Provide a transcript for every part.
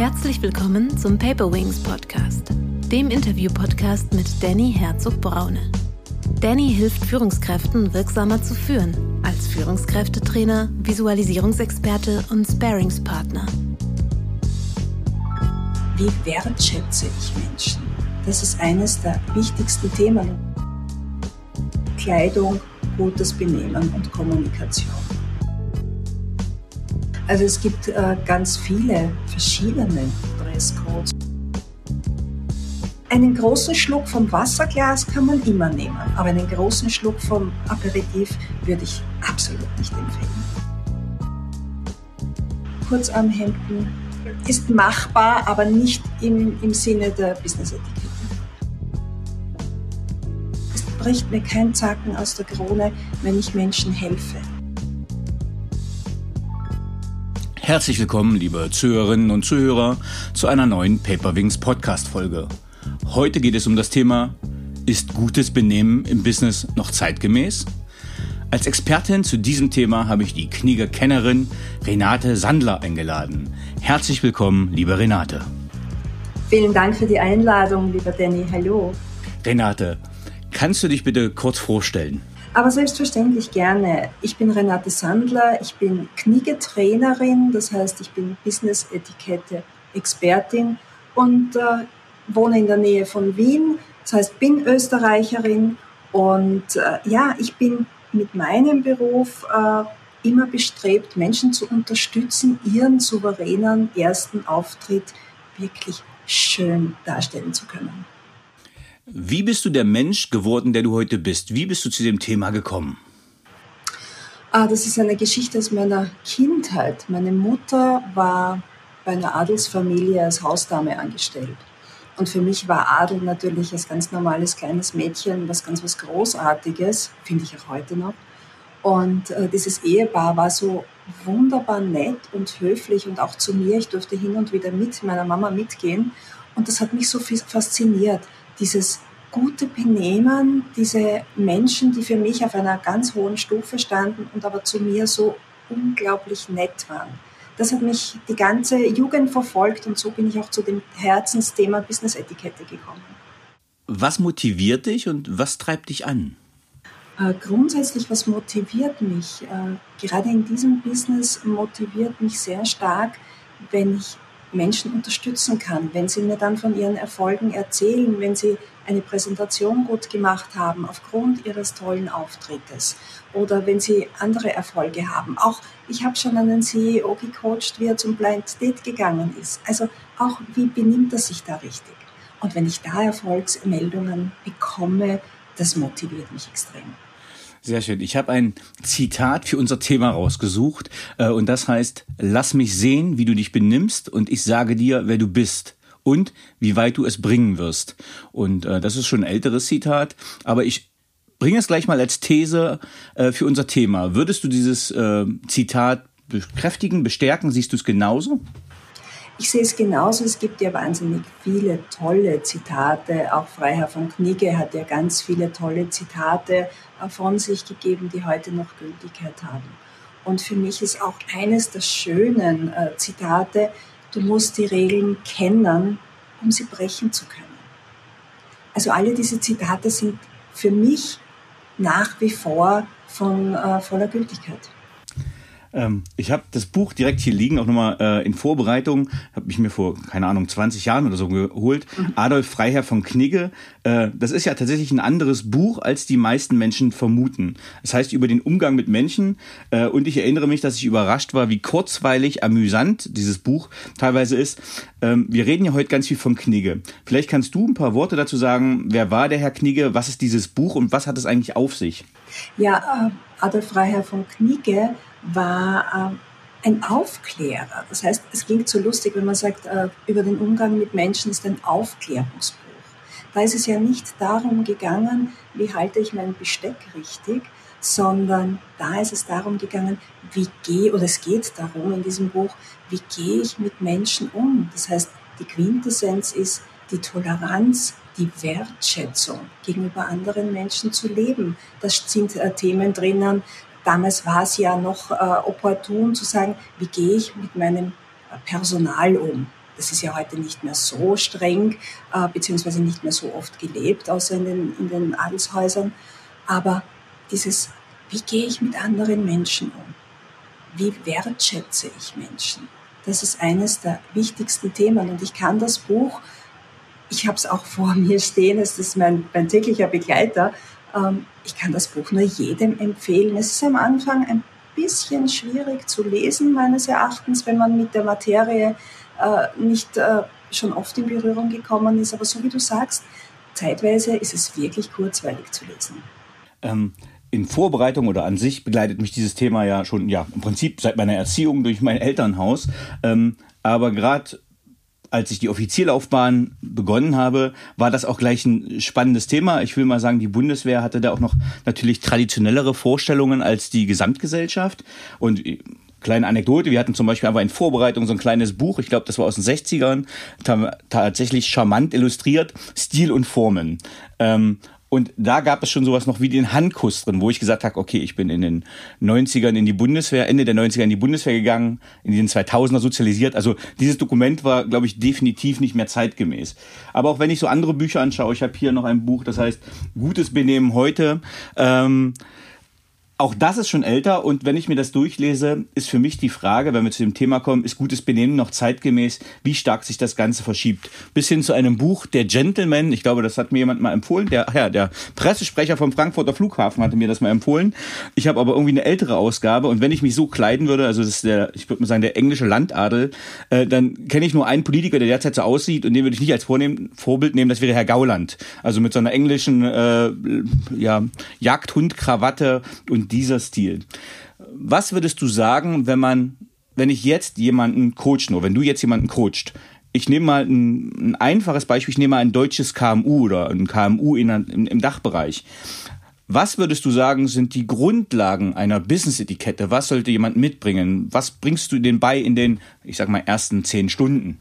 Herzlich willkommen zum Paper Wings Podcast, dem Interview-Podcast mit Danny Herzog-Braune. Danny hilft Führungskräften wirksamer zu führen, als Führungskräftetrainer, Visualisierungsexperte und Sparingspartner. Wie wertschätze ich Menschen? Das ist eines der wichtigsten Themen. Kleidung, gutes Benehmen und Kommunikation. Also es gibt äh, ganz viele verschiedene Dresscodes. Einen großen Schluck vom Wasserglas kann man immer nehmen, aber einen großen Schluck vom Aperitif würde ich absolut nicht empfehlen. Kurzarmhemden ist machbar, aber nicht im, im Sinne der Business-Etikette. Es bricht mir kein Zacken aus der Krone, wenn ich Menschen helfe. Herzlich willkommen, liebe Zuhörerinnen und Zuhörer, zu einer neuen Paperwings Podcast Folge. Heute geht es um das Thema, ist gutes Benehmen im Business noch zeitgemäß? Als Expertin zu diesem Thema habe ich die Knieger-Kennerin Renate Sandler eingeladen. Herzlich willkommen, liebe Renate. Vielen Dank für die Einladung, lieber Danny. Hallo. Renate, kannst du dich bitte kurz vorstellen? Aber selbstverständlich gerne. Ich bin Renate Sandler, ich bin Kniegetrainerin, das heißt, ich bin Business-Etikette-Expertin und äh, wohne in der Nähe von Wien, das heißt, bin Österreicherin und äh, ja, ich bin mit meinem Beruf äh, immer bestrebt, Menschen zu unterstützen, ihren souveränen ersten Auftritt wirklich schön darstellen zu können. Wie bist du der Mensch geworden, der du heute bist? Wie bist du zu dem Thema gekommen? Ah, das ist eine Geschichte aus meiner Kindheit. Meine Mutter war bei einer Adelsfamilie als Hausdame angestellt. Und für mich war Adel natürlich als ganz normales kleines Mädchen was ganz was Großartiges, finde ich auch heute noch. Und äh, dieses Ehepaar war so wunderbar nett und höflich und auch zu mir. Ich durfte hin und wieder mit meiner Mama mitgehen. Und das hat mich so fasziniert dieses gute Benehmen, diese Menschen, die für mich auf einer ganz hohen Stufe standen und aber zu mir so unglaublich nett waren. Das hat mich die ganze Jugend verfolgt und so bin ich auch zu dem Herzensthema Business-Etikette gekommen. Was motiviert dich und was treibt dich an? Äh, grundsätzlich, was motiviert mich? Äh, gerade in diesem Business motiviert mich sehr stark, wenn ich Menschen unterstützen kann, wenn sie mir dann von ihren Erfolgen erzählen, wenn sie eine Präsentation gut gemacht haben aufgrund ihres tollen Auftrittes oder wenn sie andere Erfolge haben. Auch ich habe schon einen CEO gecoacht, wie er zum Blind Date gegangen ist. Also auch wie benimmt er sich da richtig? Und wenn ich da Erfolgsmeldungen bekomme, das motiviert mich extrem. Sehr schön. Ich habe ein Zitat für unser Thema rausgesucht äh, und das heißt, lass mich sehen, wie du dich benimmst und ich sage dir, wer du bist und wie weit du es bringen wirst. Und äh, das ist schon ein älteres Zitat, aber ich bringe es gleich mal als These äh, für unser Thema. Würdest du dieses äh, Zitat bekräftigen, bestärken? Siehst du es genauso? Ich sehe es genauso. Es gibt ja wahnsinnig viele tolle Zitate. Auch Freiherr von Knigge hat ja ganz viele tolle Zitate von sich gegeben, die heute noch Gültigkeit haben. Und für mich ist auch eines der schönen äh, Zitate, du musst die Regeln kennen, um sie brechen zu können. Also alle diese Zitate sind für mich nach wie vor von äh, voller Gültigkeit. Ähm, ich habe das Buch direkt hier liegen, auch nochmal äh, in Vorbereitung, habe ich mir vor, keine Ahnung, 20 Jahren oder so geholt. Mhm. Adolf Freiherr von Knigge. Äh, das ist ja tatsächlich ein anderes Buch, als die meisten Menschen vermuten. Das heißt über den Umgang mit Menschen. Äh, und ich erinnere mich, dass ich überrascht war, wie kurzweilig, amüsant dieses Buch teilweise ist. Ähm, wir reden ja heute ganz viel von Knigge. Vielleicht kannst du ein paar Worte dazu sagen, wer war der Herr Knigge, was ist dieses Buch und was hat es eigentlich auf sich? Ja, äh, Adolf Freiherr von Knigge war äh, ein Aufklärer. Das heißt, es klingt so lustig, wenn man sagt, äh, über den Umgang mit Menschen ist ein Aufklärungsbuch. Da ist es ja nicht darum gegangen, wie halte ich mein Besteck richtig, sondern da ist es darum gegangen, wie gehe, oder es geht darum in diesem Buch, wie gehe ich mit Menschen um. Das heißt, die Quintessenz ist die Toleranz, die Wertschätzung gegenüber anderen Menschen zu leben. Das sind äh, Themen drinnen, Damals war es ja noch äh, opportun zu sagen, wie gehe ich mit meinem Personal um. Das ist ja heute nicht mehr so streng, äh, beziehungsweise nicht mehr so oft gelebt, außer in den, in den Adelshäusern. Aber dieses, wie gehe ich mit anderen Menschen um? Wie wertschätze ich Menschen? Das ist eines der wichtigsten Themen. Und ich kann das Buch, ich habe es auch vor mir stehen, es ist mein, mein täglicher Begleiter, ich kann das Buch nur jedem empfehlen. Es ist am Anfang ein bisschen schwierig zu lesen, meines Erachtens, wenn man mit der Materie äh, nicht äh, schon oft in Berührung gekommen ist. Aber so wie du sagst, zeitweise ist es wirklich kurzweilig zu lesen. Ähm, in Vorbereitung oder an sich begleitet mich dieses Thema ja schon, ja, im Prinzip seit meiner Erziehung durch mein Elternhaus. Ähm, aber gerade als ich die Offizierlaufbahn begonnen habe, war das auch gleich ein spannendes Thema. Ich will mal sagen, die Bundeswehr hatte da auch noch natürlich traditionellere Vorstellungen als die Gesamtgesellschaft. Und äh, kleine Anekdote, wir hatten zum Beispiel aber in Vorbereitung so ein kleines Buch, ich glaube, das war aus den 60ern, tatsächlich charmant illustriert, Stil und Formen. Ähm, und da gab es schon sowas noch wie den Handkuss drin, wo ich gesagt habe, okay, ich bin in den 90ern in die Bundeswehr, Ende der 90er in die Bundeswehr gegangen, in den 2000er sozialisiert. Also dieses Dokument war, glaube ich, definitiv nicht mehr zeitgemäß. Aber auch wenn ich so andere Bücher anschaue, ich habe hier noch ein Buch, das heißt Gutes Benehmen heute. Ähm, auch das ist schon älter und wenn ich mir das durchlese, ist für mich die Frage, wenn wir zu dem Thema kommen, ist gutes Benehmen noch zeitgemäß, wie stark sich das Ganze verschiebt. Bis hin zu einem Buch, Der Gentleman, ich glaube, das hat mir jemand mal empfohlen, der, ja, der Pressesprecher vom Frankfurter Flughafen hatte mir das mal empfohlen. Ich habe aber irgendwie eine ältere Ausgabe und wenn ich mich so kleiden würde, also das ist der, ich würde mal sagen, der englische Landadel, äh, dann kenne ich nur einen Politiker, der derzeit so aussieht und den würde ich nicht als Vornehm, Vorbild nehmen, das wäre Herr Gauland. Also mit so einer englischen äh, ja, Jagdhund-Krawatte und dieser Stil. Was würdest du sagen, wenn man, wenn ich jetzt jemanden coach, nur wenn du jetzt jemanden coacht, ich nehme mal ein, ein, einfaches Beispiel, ich nehme mal ein deutsches KMU oder ein KMU in, in, im Dachbereich. Was würdest du sagen, sind die Grundlagen einer Business-Etikette? Was sollte jemand mitbringen? Was bringst du denn bei in den, ich sag mal, ersten zehn Stunden?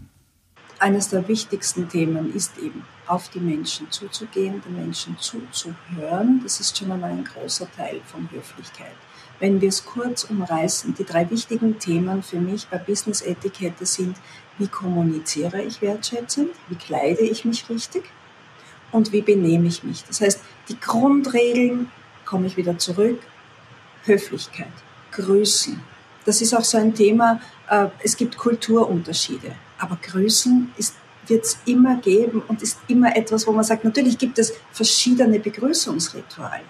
Eines der wichtigsten Themen ist eben auf die Menschen zuzugehen, den Menschen zuzuhören. Das ist schon einmal ein großer Teil von Höflichkeit. Wenn wir es kurz umreißen, die drei wichtigen Themen für mich bei Business Etikette sind, wie kommuniziere ich wertschätzend, wie kleide ich mich richtig und wie benehme ich mich. Das heißt, die Grundregeln, komme ich wieder zurück, Höflichkeit, Grüßen. Das ist auch so ein Thema, äh, es gibt Kulturunterschiede, aber Grüßen ist wird es immer geben und ist immer etwas, wo man sagt, natürlich gibt es verschiedene Begrüßungsrituale,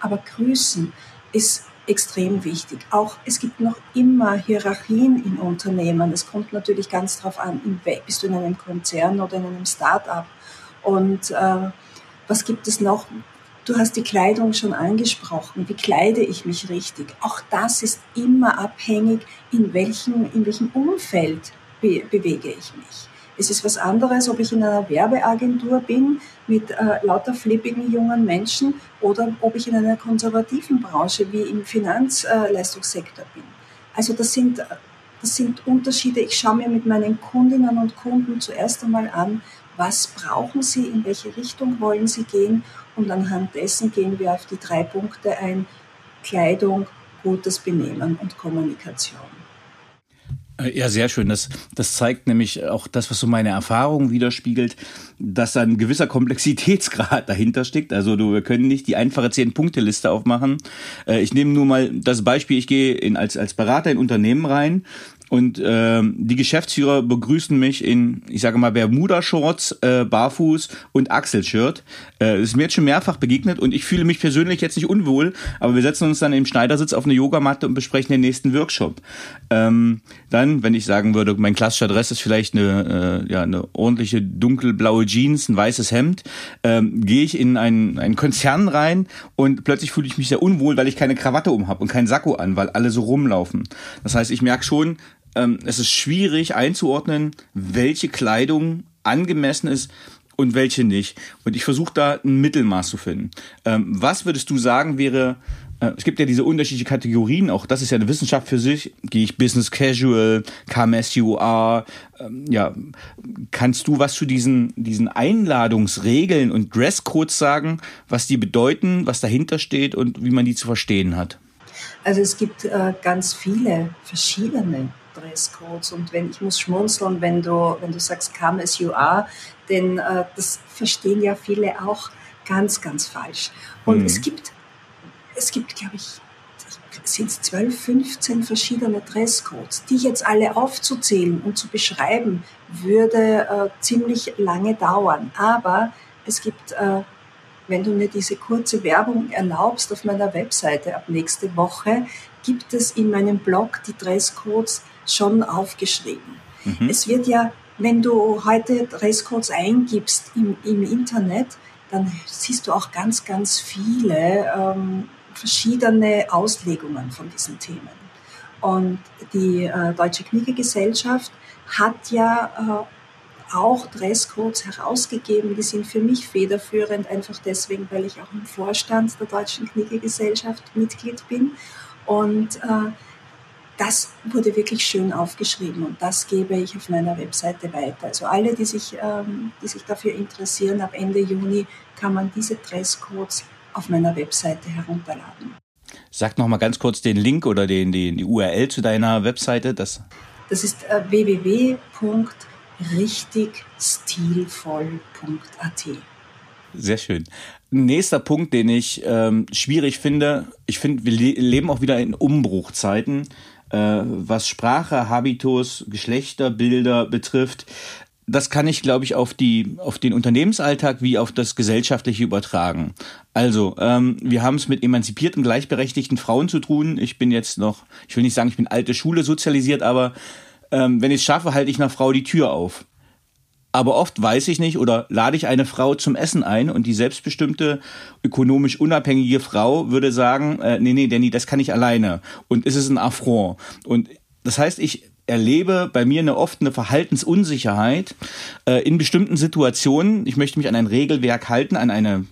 aber Grüßen ist extrem wichtig. Auch es gibt noch immer Hierarchien in Unternehmen. Es kommt natürlich ganz darauf an, bist du in einem Konzern oder in einem Start-up. Und äh, was gibt es noch? Du hast die Kleidung schon angesprochen. Wie kleide ich mich richtig? Auch das ist immer abhängig, in welchem, in welchem Umfeld be bewege ich mich. Es ist was anderes, ob ich in einer Werbeagentur bin mit äh, lauter flippigen jungen Menschen oder ob ich in einer konservativen Branche wie im Finanzleistungssektor bin. Also das sind, das sind Unterschiede. Ich schaue mir mit meinen Kundinnen und Kunden zuerst einmal an, was brauchen sie, in welche Richtung wollen sie gehen und anhand dessen gehen wir auf die drei Punkte ein, Kleidung, gutes Benehmen und Kommunikation. Äh, ja, sehr schön. Das, das zeigt nämlich auch das, was so meine Erfahrung widerspiegelt, dass da ein gewisser Komplexitätsgrad dahinter steckt. Also du, wir können nicht die einfache Zehn-Punkte-Liste aufmachen. Äh, ich nehme nur mal das Beispiel, ich gehe in, als, als Berater in Unternehmen rein und äh, die Geschäftsführer begrüßen mich in, ich sage mal, Bermuda-Shorts, äh, Barfuß und Achselshirt. Äh, ist mir jetzt schon mehrfach begegnet und ich fühle mich persönlich jetzt nicht unwohl, aber wir setzen uns dann im Schneidersitz auf eine Yogamatte und besprechen den nächsten Workshop. Ähm, dann, wenn ich sagen würde, mein klassischer Dress ist vielleicht eine, äh, ja, eine ordentliche dunkelblaue Jeans, ein weißes Hemd, ähm, gehe ich in einen, einen Konzern rein und plötzlich fühle ich mich sehr unwohl, weil ich keine Krawatte um habe und keinen Sakko an, weil alle so rumlaufen. Das heißt, ich merke schon, ähm, es ist schwierig einzuordnen, welche Kleidung angemessen ist und welche nicht. Und ich versuche da ein Mittelmaß zu finden. Ähm, was würdest du sagen wäre, äh, es gibt ja diese unterschiedlichen Kategorien, auch das ist ja eine Wissenschaft für sich. Gehe ich Business Casual, KMSUR, ähm, ja, kannst du was zu diesen, diesen Einladungsregeln und Dresscodes sagen, was die bedeuten, was dahinter steht und wie man die zu verstehen hat? Also es gibt äh, ganz viele verschiedene Dresscodes. Und wenn ich muss schmunzeln, wenn du, wenn du sagst, come as you are, denn äh, das verstehen ja viele auch ganz, ganz falsch. Und mhm. es gibt, es gibt, glaube ich, sind es 12, 15 verschiedene Dresscodes. Die jetzt alle aufzuzählen und zu beschreiben, würde äh, ziemlich lange dauern. Aber es gibt, äh, wenn du mir diese kurze Werbung erlaubst, auf meiner Webseite ab nächste Woche, gibt es in meinem Blog die Dresscodes schon aufgeschrieben. Mhm. Es wird ja, wenn du heute Dresscodes eingibst im, im Internet, dann siehst du auch ganz, ganz viele ähm, verschiedene Auslegungen von diesen Themen. Und die äh, Deutsche Kniegegesellschaft hat ja äh, auch Dresscodes herausgegeben. Die sind für mich federführend, einfach deswegen, weil ich auch im Vorstand der Deutschen Kniegegesellschaft Mitglied bin. Und äh, das wurde wirklich schön aufgeschrieben und das gebe ich auf meiner Webseite weiter. Also alle, die sich, ähm, die sich dafür interessieren, ab Ende Juni kann man diese Dresscodes auf meiner Webseite herunterladen. Sag noch mal ganz kurz den Link oder den, den, die URL zu deiner Webseite. Das, das ist äh, www.richtigstilvoll.at. Sehr schön. Nächster Punkt, den ich ähm, schwierig finde, ich finde, wir le leben auch wieder in Umbruchzeiten, was Sprache, Habitus, Geschlechterbilder betrifft das kann ich, glaube ich, auf die auf den Unternehmensalltag wie auf das gesellschaftliche übertragen. Also, ähm, wir haben es mit emanzipierten, gleichberechtigten Frauen zu tun. Ich bin jetzt noch, ich will nicht sagen, ich bin alte Schule sozialisiert, aber ähm, wenn ich es schaffe, halte ich einer Frau die Tür auf. Aber oft weiß ich nicht oder lade ich eine Frau zum Essen ein und die selbstbestimmte, ökonomisch unabhängige Frau würde sagen, äh, nee, nee, Danny, das kann ich alleine. Und ist es ein Affront. Und das heißt, ich erlebe bei mir eine oft eine Verhaltensunsicherheit äh, in bestimmten Situationen. Ich möchte mich an ein Regelwerk halten, an eine,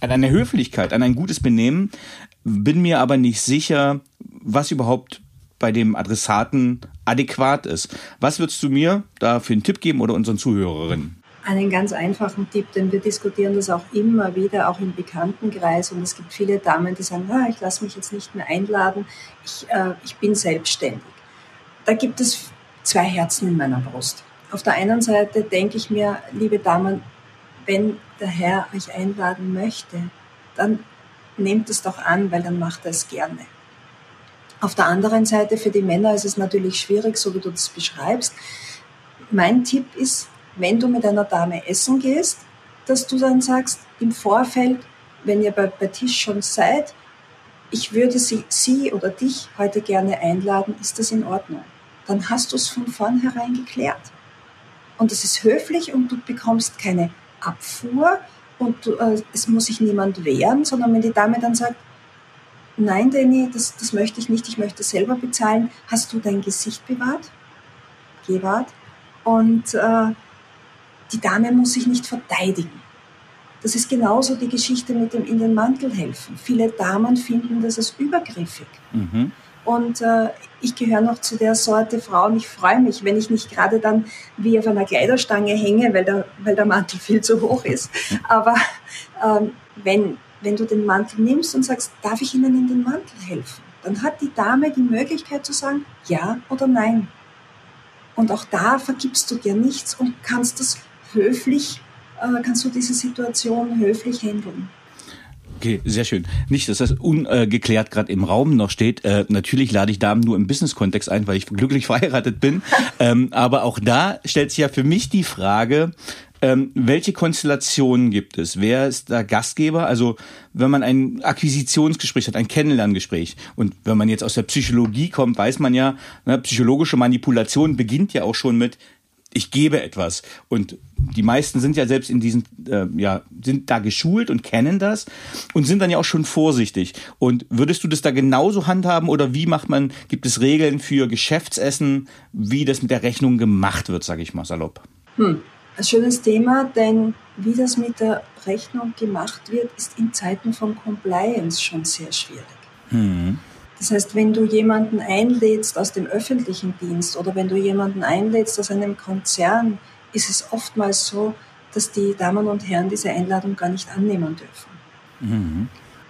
an eine Höflichkeit, an ein gutes Benehmen, bin mir aber nicht sicher, was überhaupt bei dem Adressaten adäquat ist. Was würdest du mir da für einen Tipp geben oder unseren Zuhörerinnen? Einen ganz einfachen Tipp, denn wir diskutieren das auch immer wieder, auch im Bekanntenkreis. Und es gibt viele Damen, die sagen, ah, ich lasse mich jetzt nicht mehr einladen, ich, äh, ich bin selbstständig da gibt es zwei Herzen in meiner Brust. Auf der einen Seite denke ich mir, liebe Damen, wenn der Herr euch einladen möchte, dann nehmt es doch an, weil dann macht er es gerne. Auf der anderen Seite für die Männer ist es natürlich schwierig, so wie du das beschreibst. Mein Tipp ist, wenn du mit einer Dame essen gehst, dass du dann sagst im Vorfeld, wenn ihr bei, bei Tisch schon seid, ich würde sie, sie oder dich heute gerne einladen, ist das in Ordnung? Dann hast du es von vornherein geklärt. Und es ist höflich und du bekommst keine Abfuhr und du, äh, es muss sich niemand wehren, sondern wenn die Dame dann sagt, nein, Danny, das, das möchte ich nicht, ich möchte selber bezahlen, hast du dein Gesicht bewahrt, gewahrt und äh, die Dame muss sich nicht verteidigen. Das ist genauso die Geschichte mit dem in den Mantel helfen. Viele Damen finden das als übergriffig. Mhm. Und äh, ich gehöre noch zu der Sorte Frauen. Ich freue mich, wenn ich nicht gerade dann wie auf einer Kleiderstange hänge, weil der, weil der Mantel viel zu hoch ist. Aber ähm, wenn, wenn du den Mantel nimmst und sagst, darf ich Ihnen in den Mantel helfen? Dann hat die Dame die Möglichkeit zu sagen, ja oder nein. Und auch da vergibst du dir nichts und kannst das höflich äh, kannst du diese Situation höflich handeln. Okay, sehr schön. Nicht, dass das ungeklärt gerade im Raum noch steht. Äh, natürlich lade ich Damen nur im Business-Kontext ein, weil ich glücklich verheiratet bin. ähm, aber auch da stellt sich ja für mich die Frage, ähm, welche Konstellationen gibt es? Wer ist da Gastgeber? Also wenn man ein Akquisitionsgespräch hat, ein Kennenlerngespräch und wenn man jetzt aus der Psychologie kommt, weiß man ja, ne, psychologische Manipulation beginnt ja auch schon mit ich gebe etwas. Und die meisten sind ja selbst in diesen, äh, ja, sind da geschult und kennen das und sind dann ja auch schon vorsichtig. Und würdest du das da genauso handhaben oder wie macht man, gibt es Regeln für Geschäftsessen, wie das mit der Rechnung gemacht wird, sage ich mal salopp? Hm. Ein schönes Thema, denn wie das mit der Rechnung gemacht wird, ist in Zeiten von Compliance schon sehr schwierig. Hm. Das heißt, wenn du jemanden einlädst aus dem öffentlichen Dienst oder wenn du jemanden einlädst aus einem Konzern, ist es oftmals so, dass die Damen und Herren diese Einladung gar nicht annehmen dürfen. Mhm.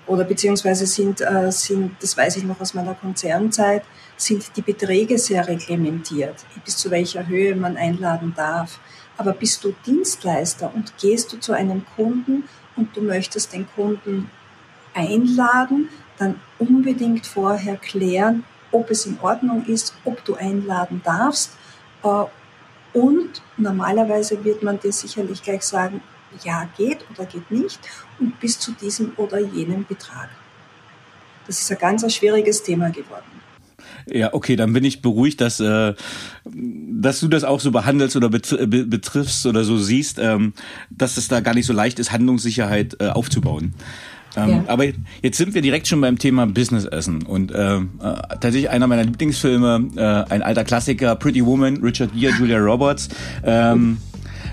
Oder beziehungsweise sind, äh, sind, das weiß ich noch aus meiner Konzernzeit, sind die Beträge sehr reglementiert, bis zu welcher Höhe man einladen darf. Aber bist du Dienstleister und gehst du zu einem Kunden und du möchtest den Kunden einladen, dann unbedingt vorher klären, ob es in Ordnung ist, ob du einladen darfst. Äh, und normalerweise wird man dir sicherlich gleich sagen, ja geht oder geht nicht und bis zu diesem oder jenem Betrag. Das ist ein ganz schwieriges Thema geworden. Ja, okay, dann bin ich beruhigt, dass, äh, dass du das auch so behandelst oder betriffst oder so siehst, ähm, dass es da gar nicht so leicht ist, Handlungssicherheit äh, aufzubauen. Ähm, ja. Aber jetzt sind wir direkt schon beim Thema Business Essen und äh, äh, tatsächlich einer meiner Lieblingsfilme, äh, ein alter Klassiker, Pretty Woman, Richard Gere, Julia Roberts. Ähm,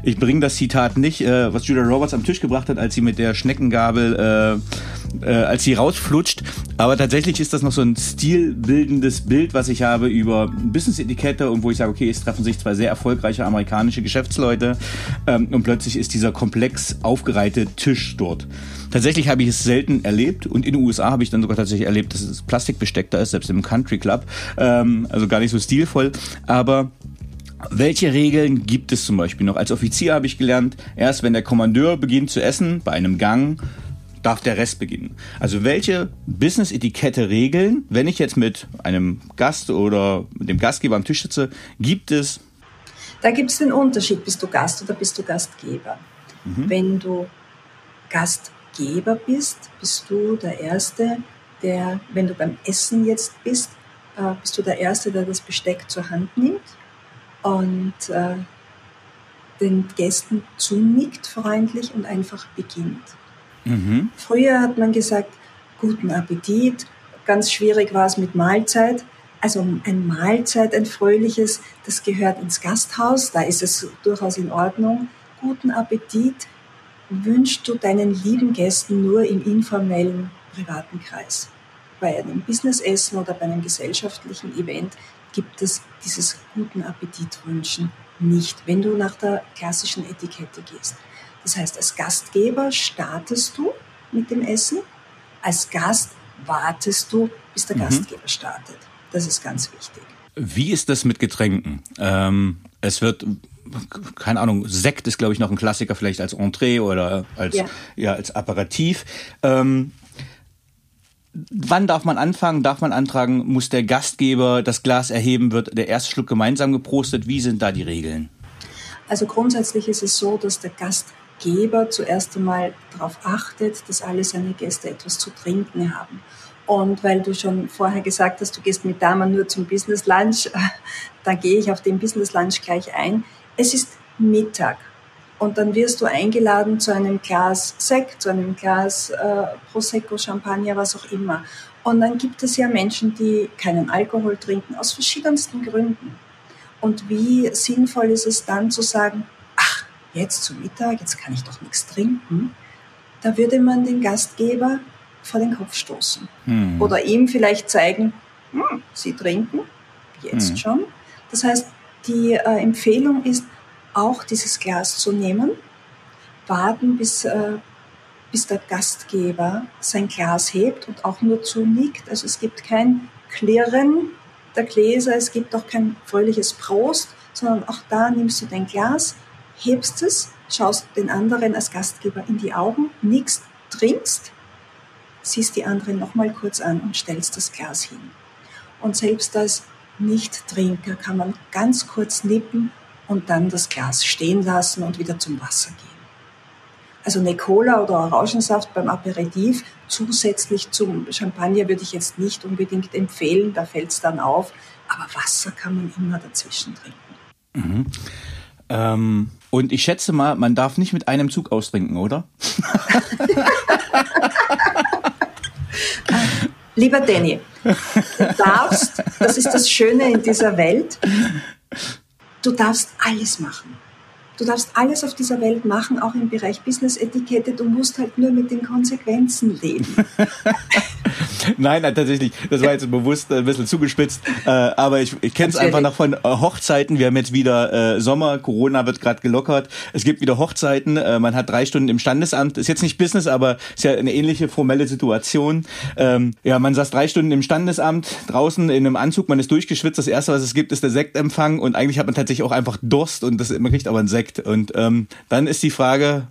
ich bringe das Zitat nicht, äh, was Julia Roberts am Tisch gebracht hat, als sie mit der Schneckengabel, äh, äh, als sie rausflutscht. Aber tatsächlich ist das noch so ein stilbildendes Bild, was ich habe über Business-Etikette und wo ich sage, okay, es treffen sich zwei sehr erfolgreiche amerikanische Geschäftsleute ähm, und plötzlich ist dieser komplex aufgereihte Tisch dort. Tatsächlich habe ich es selten erlebt und in den USA habe ich dann sogar tatsächlich erlebt, dass es Plastikbesteck da ist, selbst im Country Club. Ähm, also gar nicht so stilvoll. Aber welche Regeln gibt es zum Beispiel noch? Als Offizier habe ich gelernt, erst wenn der Kommandeur beginnt zu essen, bei einem Gang, darf der Rest beginnen. Also welche Business-Etikette-Regeln, wenn ich jetzt mit einem Gast oder dem Gastgeber am Tisch sitze, gibt es? Da gibt es den Unterschied, bist du Gast oder bist du Gastgeber. Mhm. Wenn du Gastgeber bist, bist du der Erste, der, wenn du beim Essen jetzt bist, äh, bist du der Erste, der das Besteck zur Hand nimmt und äh, den Gästen zunickt freundlich und einfach beginnt. Mhm. Früher hat man gesagt, guten Appetit. Ganz schwierig war es mit Mahlzeit. Also ein Mahlzeit, ein fröhliches, das gehört ins Gasthaus, da ist es durchaus in Ordnung. Guten Appetit wünschst du deinen lieben Gästen nur im informellen privaten Kreis. Bei einem Businessessen oder bei einem gesellschaftlichen Event gibt es dieses guten Appetit wünschen nicht, wenn du nach der klassischen Etikette gehst. Das heißt, als Gastgeber startest du mit dem Essen, als Gast wartest du, bis der mhm. Gastgeber startet. Das ist ganz wichtig. Wie ist das mit Getränken? Ähm, es wird keine Ahnung, Sekt ist, glaube ich, noch ein Klassiker, vielleicht als Entree oder als, ja. ja als Aperitif. Ähm, wann darf man anfangen? Darf man antragen? Muss der Gastgeber das Glas erheben? Wird der erste Schluck gemeinsam geprostet? Wie sind da die Regeln? Also grundsätzlich ist es so, dass der Gastgeber zuerst einmal darauf achtet, dass alle seine Gäste etwas zu trinken haben. Und weil du schon vorher gesagt hast, du gehst mit Damen nur zum Business Lunch, da gehe ich auf den Business Lunch gleich ein. Es ist Mittag und dann wirst du eingeladen zu einem Glas Sekt, zu einem Glas äh, Prosecco, Champagner, was auch immer. Und dann gibt es ja Menschen, die keinen Alkohol trinken, aus verschiedensten Gründen. Und wie sinnvoll ist es dann zu sagen, ach, jetzt zu Mittag, jetzt kann ich doch nichts trinken. Da würde man den Gastgeber vor den Kopf stoßen. Hm. Oder ihm vielleicht zeigen, hm, Sie trinken, jetzt hm. schon. Das heißt, die äh, Empfehlung ist, auch dieses Glas zu nehmen, warten, bis, äh, bis der Gastgeber sein Glas hebt und auch nur zunickt. Also es gibt kein Klirren der Gläser, es gibt auch kein fröhliches Prost, sondern auch da nimmst du dein Glas, hebst es, schaust den anderen als Gastgeber in die Augen, nickst, trinkst, siehst die anderen nochmal kurz an und stellst das Glas hin. Und selbst als Nicht-Trinker kann man ganz kurz nippen und dann das Glas stehen lassen und wieder zum Wasser gehen. Also eine Cola oder Orangensaft beim Aperitif zusätzlich zum Champagner würde ich jetzt nicht unbedingt empfehlen, da fällt es dann auf, aber Wasser kann man immer dazwischen trinken. Mhm. Ähm, und ich schätze mal, man darf nicht mit einem Zug austrinken, oder? Lieber Danny, du darfst, das ist das Schöne in dieser Welt, du darfst alles machen. Du darfst alles auf dieser Welt machen, auch im Bereich Business-Etikette. Du musst halt nur mit den Konsequenzen leben. Nein, nein, tatsächlich. Das war jetzt bewusst ein bisschen zugespitzt. Äh, aber ich, ich kenne es einfach noch von äh, Hochzeiten. Wir haben jetzt wieder äh, Sommer, Corona wird gerade gelockert. Es gibt wieder Hochzeiten. Äh, man hat drei Stunden im Standesamt. Ist jetzt nicht Business, aber ist ja eine ähnliche formelle Situation. Ähm, ja, man saß drei Stunden im Standesamt, draußen in einem Anzug, man ist durchgeschwitzt. Das erste, was es gibt, ist der Sektempfang. Und eigentlich hat man tatsächlich auch einfach Durst und das, man kriegt aber einen Sekt. Und ähm, dann ist die Frage,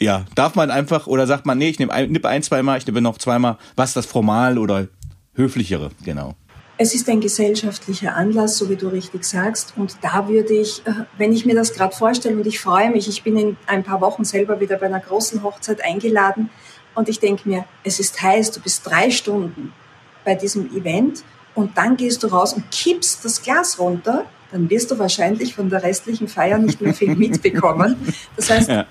ja, darf man einfach oder sagt man, nee, ich nehme ein, nipp ein, zweimal, ich nehme noch zweimal, was das formal oder höflichere, genau. Es ist ein gesellschaftlicher Anlass, so wie du richtig sagst. Und da würde ich, äh, wenn ich mir das gerade vorstelle und ich freue mich, ich bin in ein paar Wochen selber wieder bei einer großen Hochzeit eingeladen und ich denke mir, es ist heiß, du bist drei Stunden bei diesem Event und dann gehst du raus und kippst das Glas runter dann wirst du wahrscheinlich von der restlichen Feier nicht mehr viel mitbekommen. Das heißt, ja.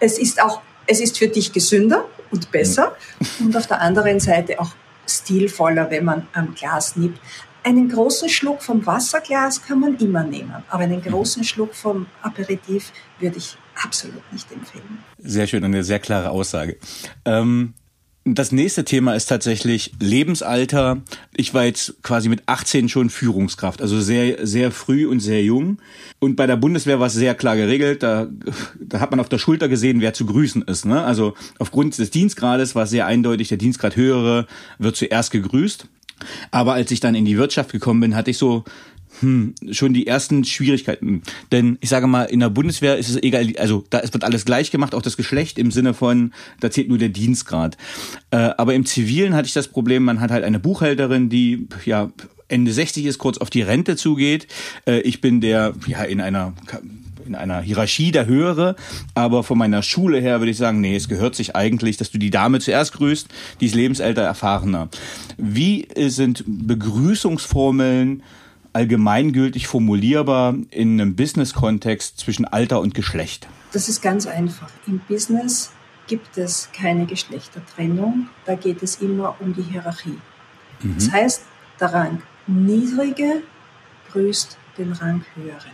es ist auch, es ist für dich gesünder und besser und auf der anderen Seite auch stilvoller, wenn man am Glas nippt. Einen großen Schluck vom Wasserglas kann man immer nehmen, aber einen großen Schluck vom Aperitif würde ich absolut nicht empfehlen. Sehr schön, eine sehr klare Aussage. Ähm das nächste Thema ist tatsächlich Lebensalter. Ich war jetzt quasi mit 18 schon Führungskraft, also sehr, sehr früh und sehr jung. Und bei der Bundeswehr war es sehr klar geregelt. Da, da hat man auf der Schulter gesehen, wer zu grüßen ist. Ne? Also aufgrund des Dienstgrades war es sehr eindeutig, der Dienstgrad höhere wird zuerst gegrüßt. Aber als ich dann in die Wirtschaft gekommen bin, hatte ich so hm, schon die ersten Schwierigkeiten. Denn ich sage mal, in der Bundeswehr ist es egal, also da wird alles gleich gemacht, auch das Geschlecht im Sinne von, da zählt nur der Dienstgrad. Äh, aber im Zivilen hatte ich das Problem, man hat halt eine Buchhalterin, die ja Ende 60 ist, kurz auf die Rente zugeht. Äh, ich bin der, ja, in einer in einer Hierarchie der Höhere, aber von meiner Schule her würde ich sagen, nee, es gehört sich eigentlich, dass du die Dame zuerst grüßt, die ist lebensälter, erfahrener. Wie sind Begrüßungsformeln allgemeingültig formulierbar in einem Business-Kontext zwischen Alter und Geschlecht? Das ist ganz einfach. Im Business gibt es keine Geschlechtertrennung. Da geht es immer um die Hierarchie. Mhm. Das heißt, der Rang Niedrige grüßt den Rang Höheren.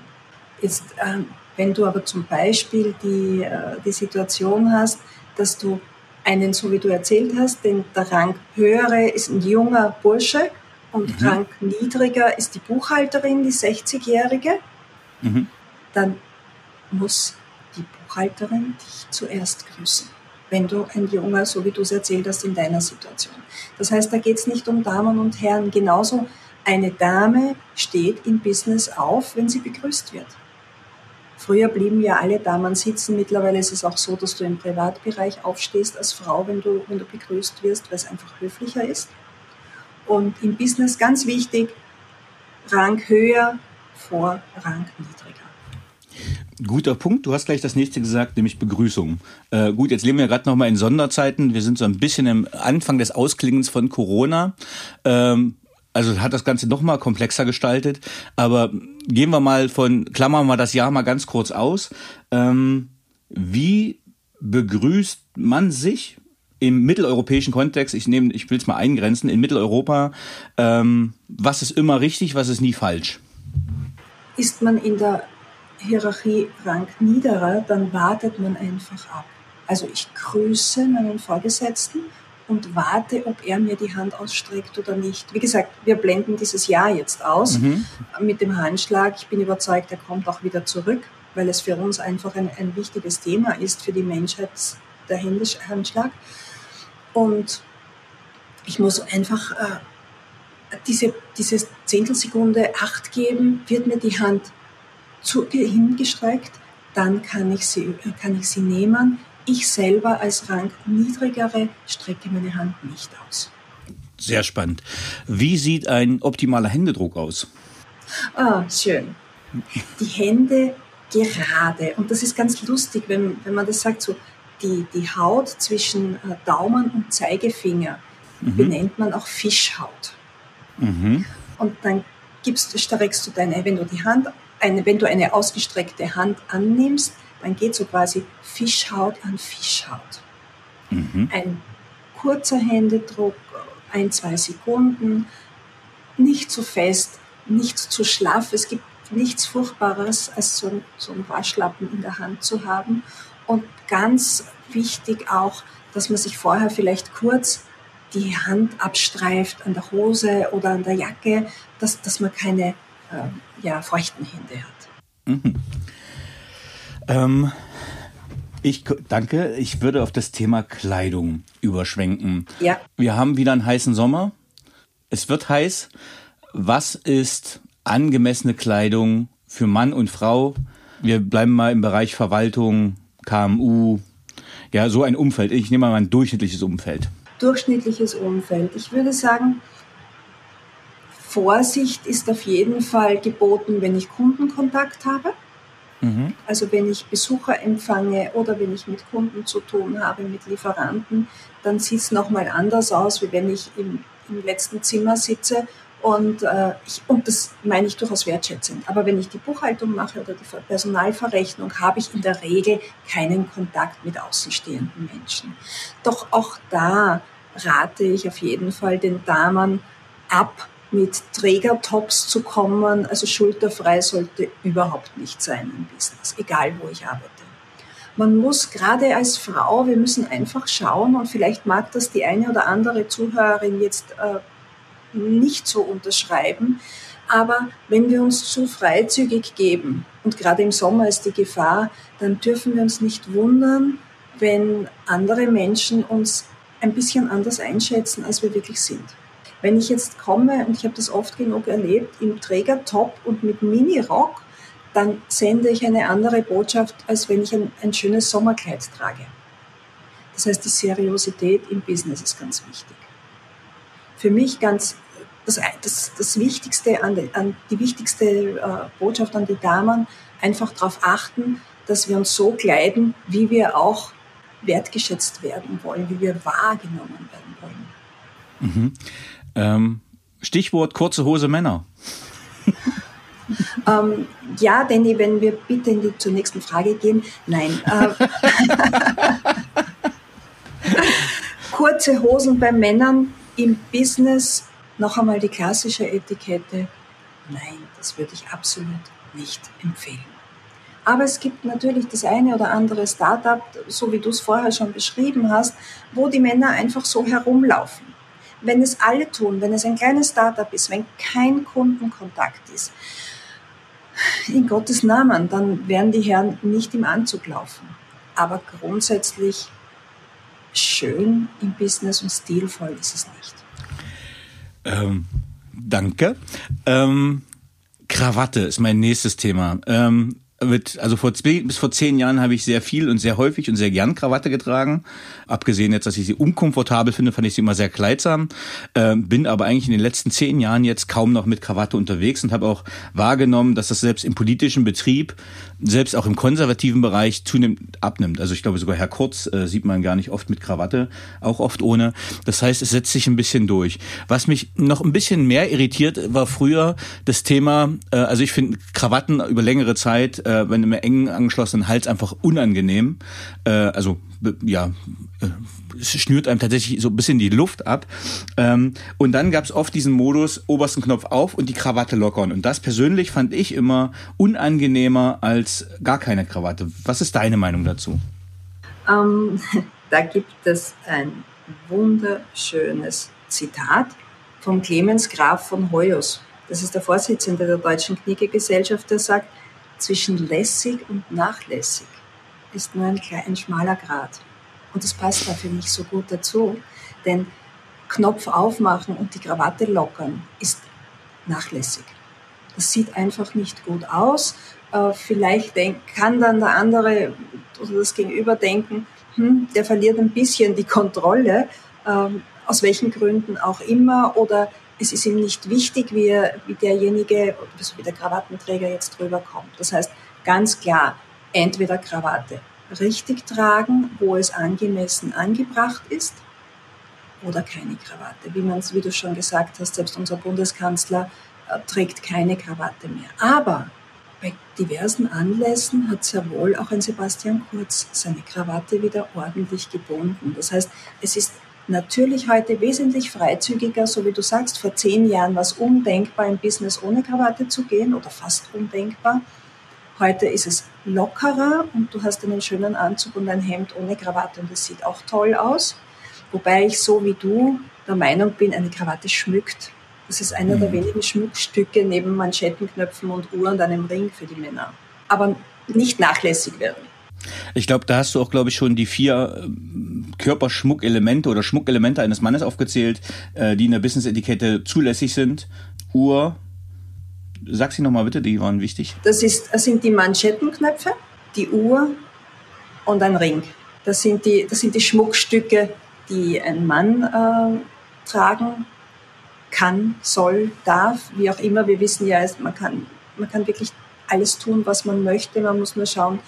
Jetzt, äh, wenn du aber zum Beispiel die, äh, die Situation hast, dass du einen, so wie du erzählt hast, den der Rang Höhere ist ein junger Bursche, und mhm. Rang niedriger ist die Buchhalterin, die 60-Jährige, mhm. dann muss die Buchhalterin dich zuerst grüßen. Wenn du ein Junger, so wie du es erzählt hast, in deiner Situation. Das heißt, da geht es nicht um Damen und Herren. Genauso eine Dame steht im Business auf, wenn sie begrüßt wird. Früher blieben ja alle Damen sitzen. Mittlerweile ist es auch so, dass du im Privatbereich aufstehst als Frau, wenn du, wenn du begrüßt wirst, weil es einfach höflicher ist. Und im Business ganz wichtig, Rang höher vor Rang niedriger. Guter Punkt. Du hast gleich das nächste gesagt, nämlich Begrüßung. Äh, gut, jetzt leben wir gerade noch mal in Sonderzeiten. Wir sind so ein bisschen im Anfang des Ausklingens von Corona. Ähm, also hat das Ganze noch mal komplexer gestaltet. Aber gehen wir mal von, klammern wir das Jahr mal ganz kurz aus. Ähm, wie begrüßt man sich im mitteleuropäischen Kontext, ich nehme, ich will es mal eingrenzen, in Mitteleuropa, ähm, was ist immer richtig, was ist nie falsch? Ist man in der Hierarchie Rang niederer, dann wartet man einfach ab. Also ich grüße meinen Vorgesetzten und warte, ob er mir die Hand ausstreckt oder nicht. Wie gesagt, wir blenden dieses Jahr jetzt aus mhm. mit dem Handschlag. Ich bin überzeugt, er kommt auch wieder zurück, weil es für uns einfach ein, ein wichtiges Thema ist, für die Menschheit, der Handschlag. Und ich muss einfach äh, diese, diese Zehntelsekunde Acht geben, wird mir die Hand zu, hingestreckt, dann kann ich, sie, kann ich sie nehmen. Ich selber als Rang niedrigere strecke meine Hand nicht aus. Sehr spannend. Wie sieht ein optimaler Händedruck aus? Ah, schön. Die Hände gerade. Und das ist ganz lustig, wenn, wenn man das sagt, so die, die Haut zwischen äh, Daumen und Zeigefinger mhm. benennt man auch Fischhaut. Mhm. Und dann gibst, streckst du deine, wenn du die Hand, eine, wenn du eine ausgestreckte Hand annimmst, dann geht so quasi Fischhaut an Fischhaut. Mhm. Ein kurzer Händedruck, ein, zwei Sekunden, nicht zu fest, nicht zu schlaff. Es gibt nichts Furchtbares, als so so ein Waschlappen in der Hand zu haben. Und ganz wichtig auch, dass man sich vorher vielleicht kurz die Hand abstreift an der Hose oder an der Jacke, dass, dass man keine äh, ja, feuchten Hände hat. Mhm. Ähm, ich danke. Ich würde auf das Thema Kleidung überschwenken. Ja. Wir haben wieder einen heißen Sommer. Es wird heiß. Was ist angemessene Kleidung für Mann und Frau? Wir bleiben mal im Bereich Verwaltung, KMU, ja, so ein Umfeld. Ich nehme mal ein durchschnittliches Umfeld. Durchschnittliches Umfeld. Ich würde sagen, Vorsicht ist auf jeden Fall geboten, wenn ich Kundenkontakt habe. Mhm. Also wenn ich Besucher empfange oder wenn ich mit Kunden zu tun habe, mit Lieferanten, dann sieht es nochmal anders aus, wie wenn ich im, im letzten Zimmer sitze und, äh, ich, und das meine ich durchaus wertschätzend. Aber wenn ich die Buchhaltung mache oder die Personalverrechnung, habe ich in der Regel keinen Kontakt mit außenstehenden Menschen. Doch auch da rate ich auf jeden Fall den Damen ab, mit Trägertops zu kommen. Also schulterfrei sollte überhaupt nicht sein im Business, egal wo ich arbeite. Man muss gerade als Frau, wir müssen einfach schauen und vielleicht mag das die eine oder andere Zuhörerin jetzt äh, nicht so unterschreiben. Aber wenn wir uns zu freizügig geben, und gerade im Sommer ist die Gefahr, dann dürfen wir uns nicht wundern, wenn andere Menschen uns ein bisschen anders einschätzen, als wir wirklich sind. Wenn ich jetzt komme, und ich habe das oft genug erlebt, im Trägertop und mit Mini-Rock, dann sende ich eine andere Botschaft, als wenn ich ein, ein schönes Sommerkleid trage. Das heißt, die Seriosität im Business ist ganz wichtig. Für mich ganz das, das, das Wichtigste, an die, an die wichtigste äh, Botschaft an die Damen, einfach darauf achten, dass wir uns so kleiden, wie wir auch wertgeschätzt werden wollen, wie wir wahrgenommen werden wollen. Mhm. Ähm, Stichwort kurze Hose Männer. ähm, ja, Danny, wenn wir bitte in die, zur nächsten Frage gehen. Nein. Äh, kurze Hosen bei Männern im Business noch einmal die klassische Etikette. Nein, das würde ich absolut nicht empfehlen. Aber es gibt natürlich das eine oder andere Startup, so wie du es vorher schon beschrieben hast, wo die Männer einfach so herumlaufen. Wenn es alle tun, wenn es ein kleines Startup ist, wenn kein Kundenkontakt ist, in Gottes Namen, dann werden die Herren nicht im Anzug laufen. Aber grundsätzlich schön im Business und stilvoll ist es nicht. Ähm, danke. Ähm, Krawatte ist mein nächstes Thema. Ähm, mit, also vor zwei, bis vor zehn Jahren habe ich sehr viel und sehr häufig und sehr gern Krawatte getragen. Abgesehen jetzt, dass ich sie unkomfortabel finde, fand ich sie immer sehr kleidsam. Ähm, bin aber eigentlich in den letzten zehn Jahren jetzt kaum noch mit Krawatte unterwegs und habe auch wahrgenommen, dass das selbst im politischen Betrieb, selbst auch im konservativen Bereich zunehmend abnimmt. Also ich glaube sogar Herr Kurz äh, sieht man gar nicht oft mit Krawatte, auch oft ohne. Das heißt, es setzt sich ein bisschen durch. Was mich noch ein bisschen mehr irritiert, war früher das Thema, äh, also ich finde Krawatten über längere Zeit äh, wenn im eng angeschlossenen Hals einfach unangenehm. Äh, also ja, äh, es schnürt einem tatsächlich so ein bisschen die Luft ab. Ähm, und dann gab es oft diesen Modus, obersten Knopf auf und die Krawatte lockern. Und das persönlich fand ich immer unangenehmer als gar keine Krawatte. Was ist deine Meinung dazu? Ähm, da gibt es ein wunderschönes Zitat vom Clemens Graf von Hoyos. Das ist der Vorsitzende der Deutschen Kniegegesellschaft, der sagt, zwischen lässig und nachlässig ist nur ein, klein, schmaler Grad. Und das passt da für mich so gut dazu, denn Knopf aufmachen und die Krawatte lockern ist nachlässig. Das sieht einfach nicht gut aus. Äh, vielleicht kann dann der andere oder das Gegenüber denken, hm, der verliert ein bisschen die Kontrolle, ähm, aus welchen Gründen auch immer, oder es ist ihm nicht wichtig, wie, er, wie derjenige, wie der Krawattenträger jetzt drüber kommt. Das heißt, ganz klar, entweder Krawatte richtig tragen, wo es angemessen angebracht ist, oder keine Krawatte. Wie, man, wie du schon gesagt hast, selbst unser Bundeskanzler äh, trägt keine Krawatte mehr. Aber bei diversen Anlässen hat sehr wohl auch ein Sebastian Kurz seine Krawatte wieder ordentlich gebunden. Das heißt, es ist natürlich heute wesentlich freizügiger, so wie du sagst, vor zehn Jahren war es undenkbar, im Business ohne Krawatte zu gehen oder fast undenkbar. Heute ist es lockerer und du hast einen schönen Anzug und ein Hemd ohne Krawatte und es sieht auch toll aus. Wobei ich so wie du der Meinung bin, eine Krawatte schmückt. Das ist einer mhm. der wenigen Schmuckstücke neben Manschettenknöpfen und Uhren und einem Ring für die Männer. Aber nicht nachlässig werden. Ich glaube, da hast du auch, glaube ich, schon die vier ähm, Körperschmuckelemente oder Schmuckelemente eines Mannes aufgezählt, äh, die in der Business-Etikette zulässig sind. Uhr, sag sie nochmal bitte, die waren wichtig. Das, ist, das sind die Manschettenknöpfe, die Uhr und ein Ring. Das sind die, das sind die Schmuckstücke, die ein Mann äh, tragen kann, soll, darf, wie auch immer. Wir wissen ja, man kann, man kann wirklich alles tun, was man möchte. Man muss nur schauen,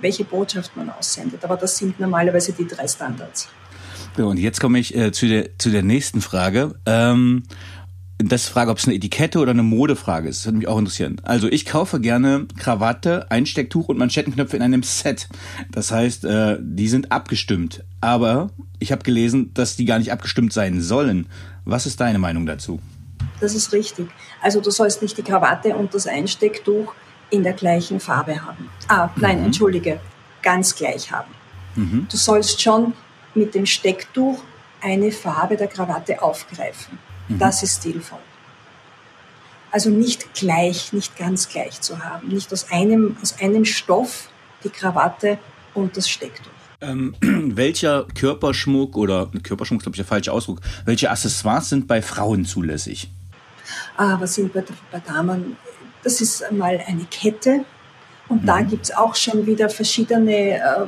welche Botschaft man aussendet. Aber das sind normalerweise die drei Standards. So, und jetzt komme ich äh, zu, der, zu der nächsten Frage. Ähm, das ist Frage, ob es eine Etikette oder eine Modefrage ist. Das würde mich auch interessieren. Also ich kaufe gerne Krawatte, Einstecktuch und Manschettenknöpfe in einem Set. Das heißt, äh, die sind abgestimmt. Aber ich habe gelesen, dass die gar nicht abgestimmt sein sollen. Was ist deine Meinung dazu? Das ist richtig. Also du sollst nicht die Krawatte und das Einstecktuch in der gleichen Farbe haben. Ah, nein, mhm. entschuldige, ganz gleich haben. Mhm. Du sollst schon mit dem Stecktuch eine Farbe der Krawatte aufgreifen. Mhm. Das ist stilvoll. Also nicht gleich, nicht ganz gleich zu haben. Nicht aus einem, aus einem Stoff die Krawatte und das Stecktuch. Ähm, welcher Körperschmuck oder Körperschmuck ist glaube ich der falsche Ausdruck, welche Accessoires sind bei Frauen zulässig? Ah, was sind bei, bei Damen? Das ist mal eine Kette und mhm. da gibt es auch schon wieder verschiedene, äh,